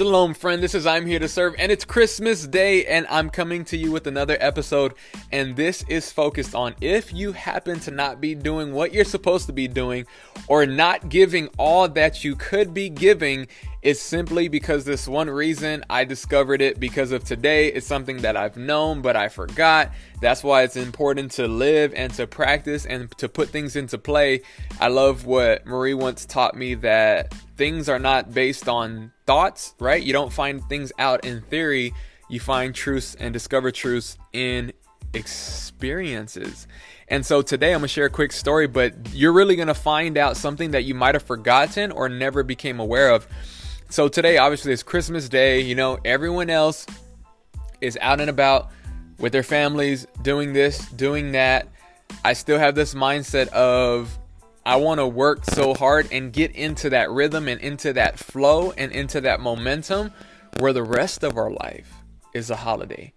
Shalom, friend. This is I'm Here to Serve, and it's Christmas Day, and I'm coming to you with another episode. And this is focused on if you happen to not be doing what you're supposed to be doing or not giving all that you could be giving, it's simply because this one reason I discovered it because of today. It's something that I've known, but I forgot. That's why it's important to live and to practice and to put things into play. I love what Marie once taught me that things are not based on thoughts, right? You don't find things out in theory, you find truths and discover truths in experiences. And so today I'm gonna share a quick story, but you're really gonna find out something that you might have forgotten or never became aware of. So today, obviously, it's Christmas Day. You know, everyone else is out and about with their families, doing this, doing that. I still have this mindset of I want to work so hard and get into that rhythm and into that flow and into that momentum where the rest of our life is a holiday.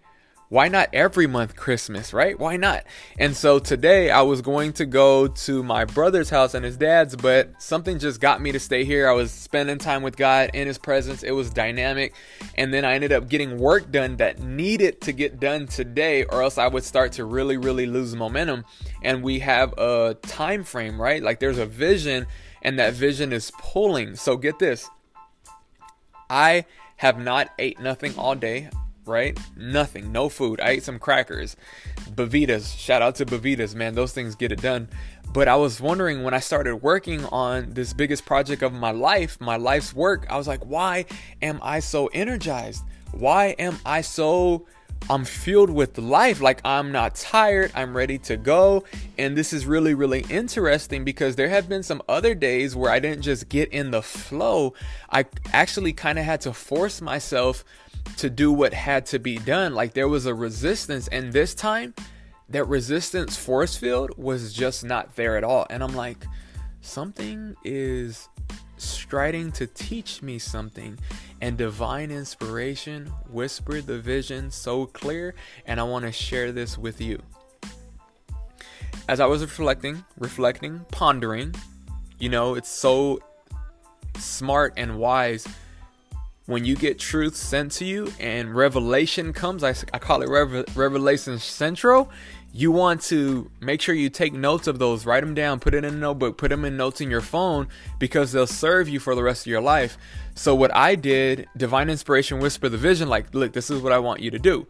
Why not every month Christmas, right? Why not? And so today I was going to go to my brother's house and his dad's, but something just got me to stay here. I was spending time with God in his presence. It was dynamic. And then I ended up getting work done that needed to get done today or else I would start to really really lose momentum. And we have a time frame, right? Like there's a vision and that vision is pulling. So get this. I have not ate nothing all day right? Nothing, no food. I ate some crackers, belVitas. Shout out to belVitas, man. Those things get it done. But I was wondering when I started working on this biggest project of my life, my life's work, I was like, why am I so energized? Why am I so I'm filled with life. Like I'm not tired. I'm ready to go. And this is really, really interesting because there have been some other days where I didn't just get in the flow. I actually kind of had to force myself to do what had to be done. Like there was a resistance, and this time, that resistance force field was just not there at all. And I'm like, something is striding to teach me something. And divine inspiration whispered the vision so clear, and I want to share this with you. As I was reflecting, reflecting, pondering, you know, it's so smart and wise when you get truth sent to you and revelation comes, I, I call it Revelation Central. You want to make sure you take notes of those, write them down, put it in a notebook, put them in notes in your phone because they'll serve you for the rest of your life. So, what I did, Divine Inspiration Whisper the Vision, like, look, this is what I want you to do.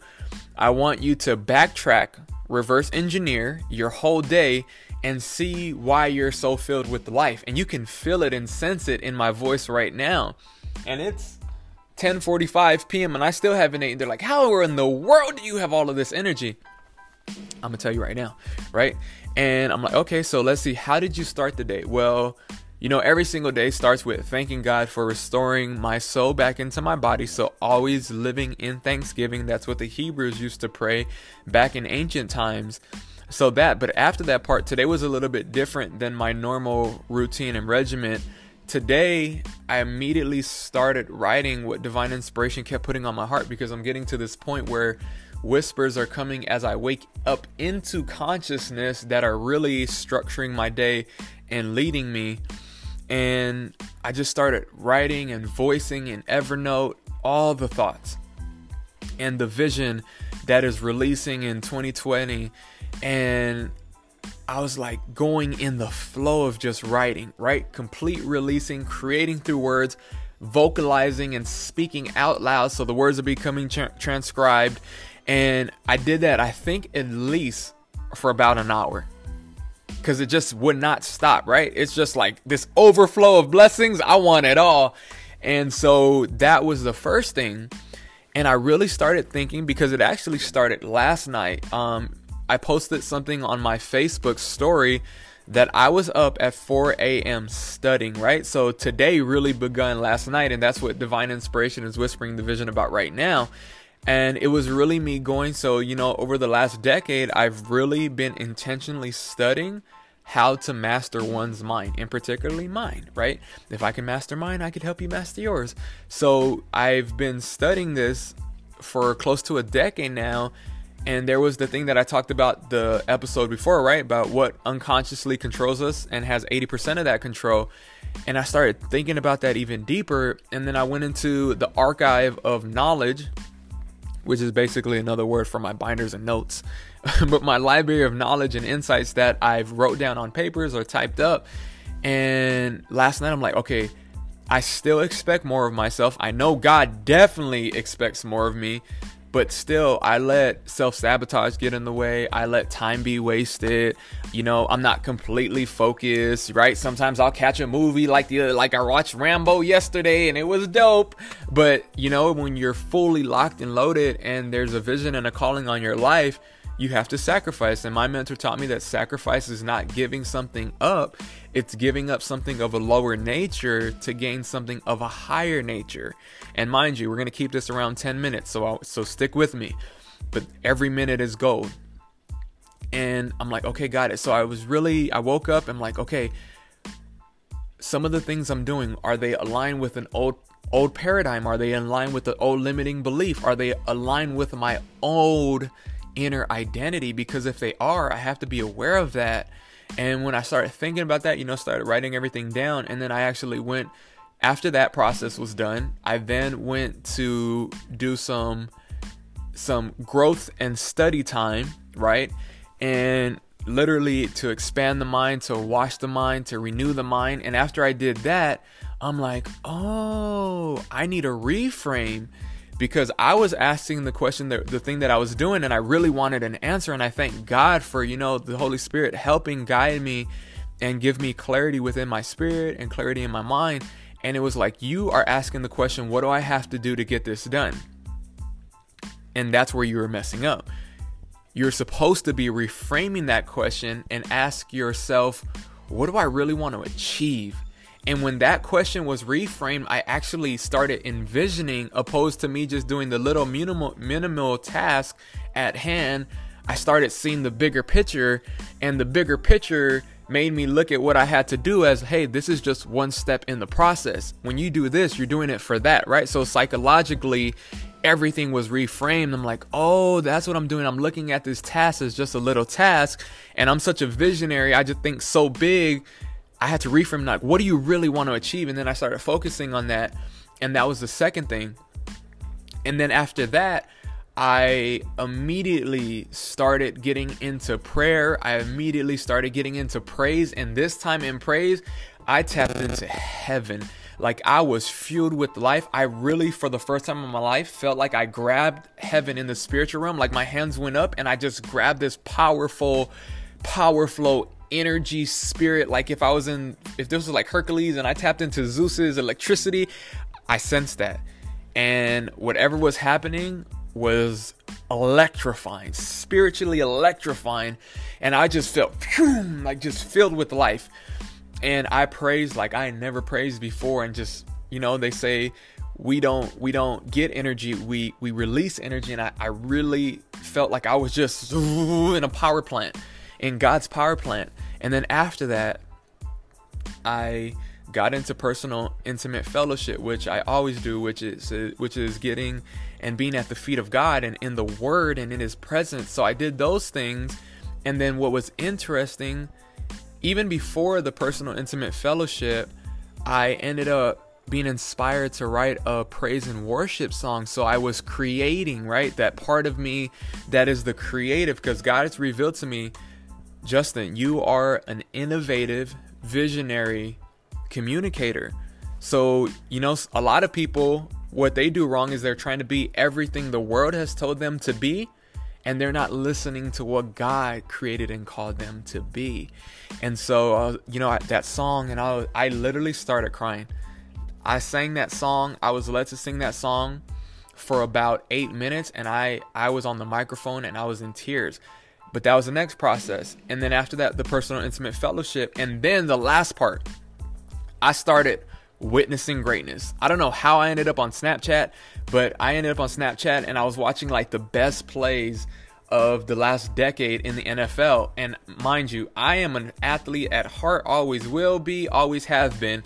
I want you to backtrack, reverse engineer your whole day and see why you're so filled with life. And you can feel it and sense it in my voice right now. And it's 10:45 p.m. and I still haven't eaten. They're like, "How in the world do you have all of this energy?" I'm gonna tell you right now, right? And I'm like, okay, so let's see. How did you start the day? Well, you know, every single day starts with thanking God for restoring my soul back into my body. So always living in thanksgiving. That's what the Hebrews used to pray back in ancient times. So that, but after that part, today was a little bit different than my normal routine and regiment today I immediately started writing what divine inspiration kept putting on my heart because I'm getting to this point where whispers are coming as I wake up into consciousness that are really structuring my day and leading me. And I just started writing and voicing in Evernote all the thoughts and the vision that is releasing in 2020. And I was like going in the flow of just writing, right? Complete releasing, creating through words, vocalizing and speaking out loud so the words are becoming tra- transcribed. And I did that, I think, at least for about an hour because it just would not stop, right? It's just like this overflow of blessings. I want it all. And so that was the first thing. And I really started thinking because it actually started last night. Um, I posted something on my Facebook story that I was up at 4 a.m. studying, right? So today really begun last night, and that's what Divine Inspiration is whispering the vision about right now. And it was really me going, so, you know, over the last decade, I've really been intentionally studying how to master one's mind, and particularly mine, right? If I can master mine, I could help you master yours. So I've been studying this for close to a decade now And there was the thing that I talked about the episode before, right? About what unconsciously controls us and has 80% of that control. And I started thinking about that even deeper. And then I went into the archive of knowledge, which is basically another word for my binders and notes, but my library of knowledge and insights that I've wrote down on papers or typed up. And last night I'm like, okay, I still expect more of myself. I know God definitely expects more of me, but still I let self-sabotage get in the way. I let time be wasted. You know, I'm not completely focused, right? Sometimes I'll catch a movie like the like I watched Rambo yesterday and it was dope, but you know, when you're fully locked and loaded and there's a vision and a calling on your life, you have to sacrifice. And my mentor taught me that sacrifice is not giving something up, it's giving up something of a lower nature to gain something of a higher nature. And mind you, we're going to keep this around 10 minutes, so I'll, so stick with me. But every minute is gold. And I'm like, okay, got it. So I was really, I woke up and I'm like, okay, some of the things I'm doing, are they aligned with an old old paradigm? Are they in line with the old limiting belief? Are they aligned with my old inner identity because if they are, I have to be aware of that. And when I started thinking about that, you know, started writing everything down, and then I actually went after that process was done, I then went to do some some growth and study time, right? And literally to expand the mind, to wash the mind, to renew the mind. And after I did that, I'm like, "Oh, I need a reframe." Because I was asking the question, the, the thing that I was doing, and I really wanted an answer. And I thank God for, you know, the Holy Spirit helping guide me and give me clarity within my spirit and clarity in my mind. And it was like, you are asking the question, what do I have to do to get this done? And that's where you were messing up. You're supposed to be reframing that question and ask yourself, what do I really want to achieve? And when that question was reframed, I actually started envisioning, opposed to me just doing the little minimal, minimal task at hand, I started seeing the bigger picture, and the bigger picture made me look at what I had to do as hey, this is just one step in the process. When you do this, you're doing it for that, right? So psychologically, everything was reframed. I'm like, oh, that's what I'm doing. I'm looking at this task as just a little task, and I'm such a visionary. I just think so big I had to reframe like, what do you really want to achieve? And then I started focusing on that. And that was the second thing. And then after that, I immediately started getting into prayer. I immediately started getting into praise. And this time in praise, I tapped into heaven. Like I was fueled with life. I really, for the first time in my life, felt like I grabbed heaven in the spiritual realm. Like my hands went up and I just grabbed this powerful power flow energy spirit. Like if i was in if this was like hercules and i tapped into zeus's electricity i sensed that. And whatever was happening was electrifying spiritually electrifying. And i just felt like just filled with life. And i praised like i never praised before. And just you know they say we don't we don't get energy we we release energy. And i, I really felt like i was just in a power plant in god's power plant and then after that, I got into personal intimate fellowship, which I always do, which is which is getting and being at the feet of God and in the Word and in His presence. So I did those things, and then what was interesting, even before the personal intimate fellowship, I ended up being inspired to write a praise and worship song. So I was creating, right? That part of me that is the creative, because God has revealed to me Justin, you are an innovative, visionary communicator. So, you know, a lot of people, what they do wrong is they're trying to be everything the world has told them to be, and they're not listening to what God created and called them to be. And so, uh, you know, that song, and I, I literally started crying. I sang that song, I was led to sing that song for about eight minutes, and I, I was on the microphone and I was in tears but that was the next process. And then after that, the personal intimate fellowship. And then the last part, I started witnessing greatness. I don't know how I ended up on Snapchat, but I ended up on Snapchat and I was watching like the best plays of the last decade in the NFL. And mind you, I am an athlete at heart, always will be, always have been.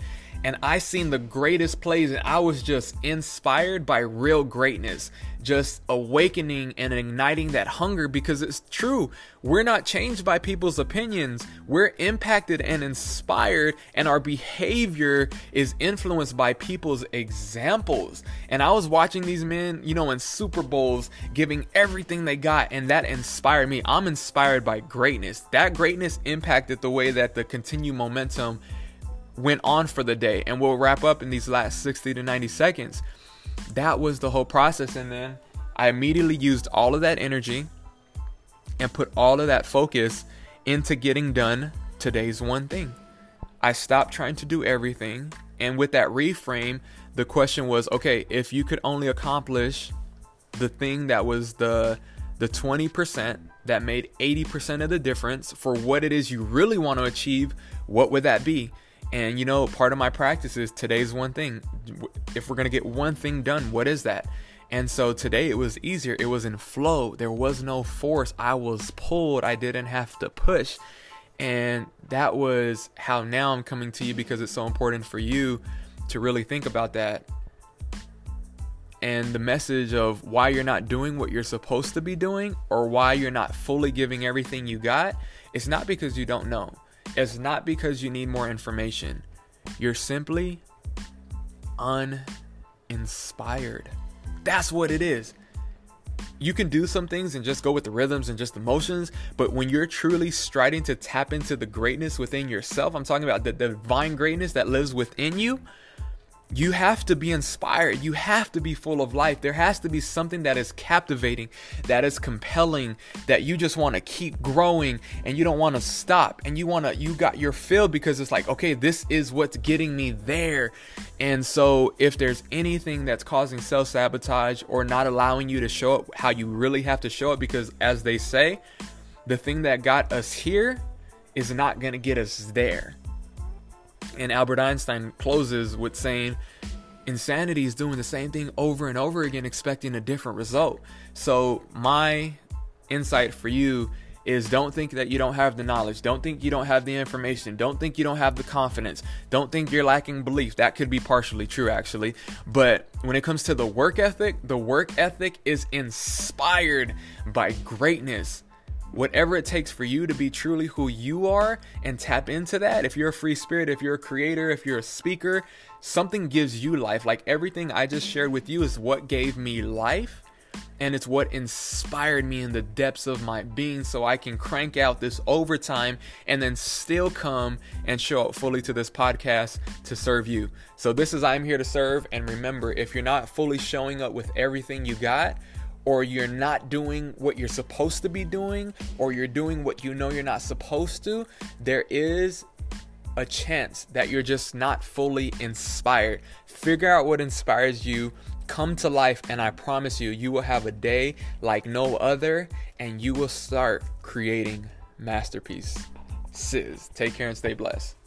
And I seen the greatest plays and I was just inspired by real greatness, just awakening and igniting that hunger because it's true. We're not changed by people's opinions. We're impacted and inspired and our behavior is influenced by people's examples. And I was watching these men, you know, in Super Bowls giving everything they got and that inspired me. I'm inspired by greatness. That greatness impacted the way that the continued momentum went on for the day. And we'll wrap up in these last 60 to 90 seconds. That was the whole process. And then I immediately used all of that energy and put all of that focus into getting done today's one thing. I stopped trying to do everything. And with that reframe, the question was okay, if you could only accomplish the thing that was the the 20% that made 80% of the difference for what it is you really want to achieve, what would that be? And you know, part of my practice is today's one thing. If we're going to get one thing done, what is that? And so today it was easier. It was in flow. There was no force. I was pulled. I didn't have to push. And that was how now I'm coming to you because it's so important for you to really think about that. And the message of why you're not doing what you're supposed to be doing or why you're not fully giving everything you got, it's not because you don't know it's not because you need more information. You're simply uninspired. That's what it is. You can do some things and just go with the rhythms and just emotions, but when you're truly striding to tap into the greatness within yourself, I'm talking about the divine greatness that lives within you, you have to be inspired. You have to be full of life. There has to be something that is captivating, that is compelling, that you just want to keep growing and you don't want to stop. And you want to, you got your fill because it's like, okay, this is what's getting me there. And so if there's anything that's causing self sabotage or not allowing you to show up how you really have to show up, because as they say, the thing that got us here is not going to get us there. And Albert Einstein closes with saying, Insanity is doing the same thing over and over again, expecting a different result. So, my insight for you is don't think that you don't have the knowledge. Don't think you don't have the information. Don't think you don't have the confidence. Don't think you're lacking belief. That could be partially true, actually. But when it comes to the work ethic, the work ethic is inspired by greatness whatever it takes for you to be truly who you are and tap into that. If you're a free spirit, if you're a creator, if you're a speaker, something gives you life. Like everything I just shared with you is what gave me life. And it's what inspired me in the depths of my being so I can crank out this overtime and then still come and show up fully to this podcast to serve you. So, this is I'm here to serve. And remember, if you're not fully showing up with everything you got, or you're not doing what you're supposed to be doing, or you're doing what you know you're not supposed to, there is a chance that you're just not fully inspired. Figure out what inspires you, come to life, and I promise you, you will have a day like no other, and you will start creating masterpieces. Sis, take care and stay blessed.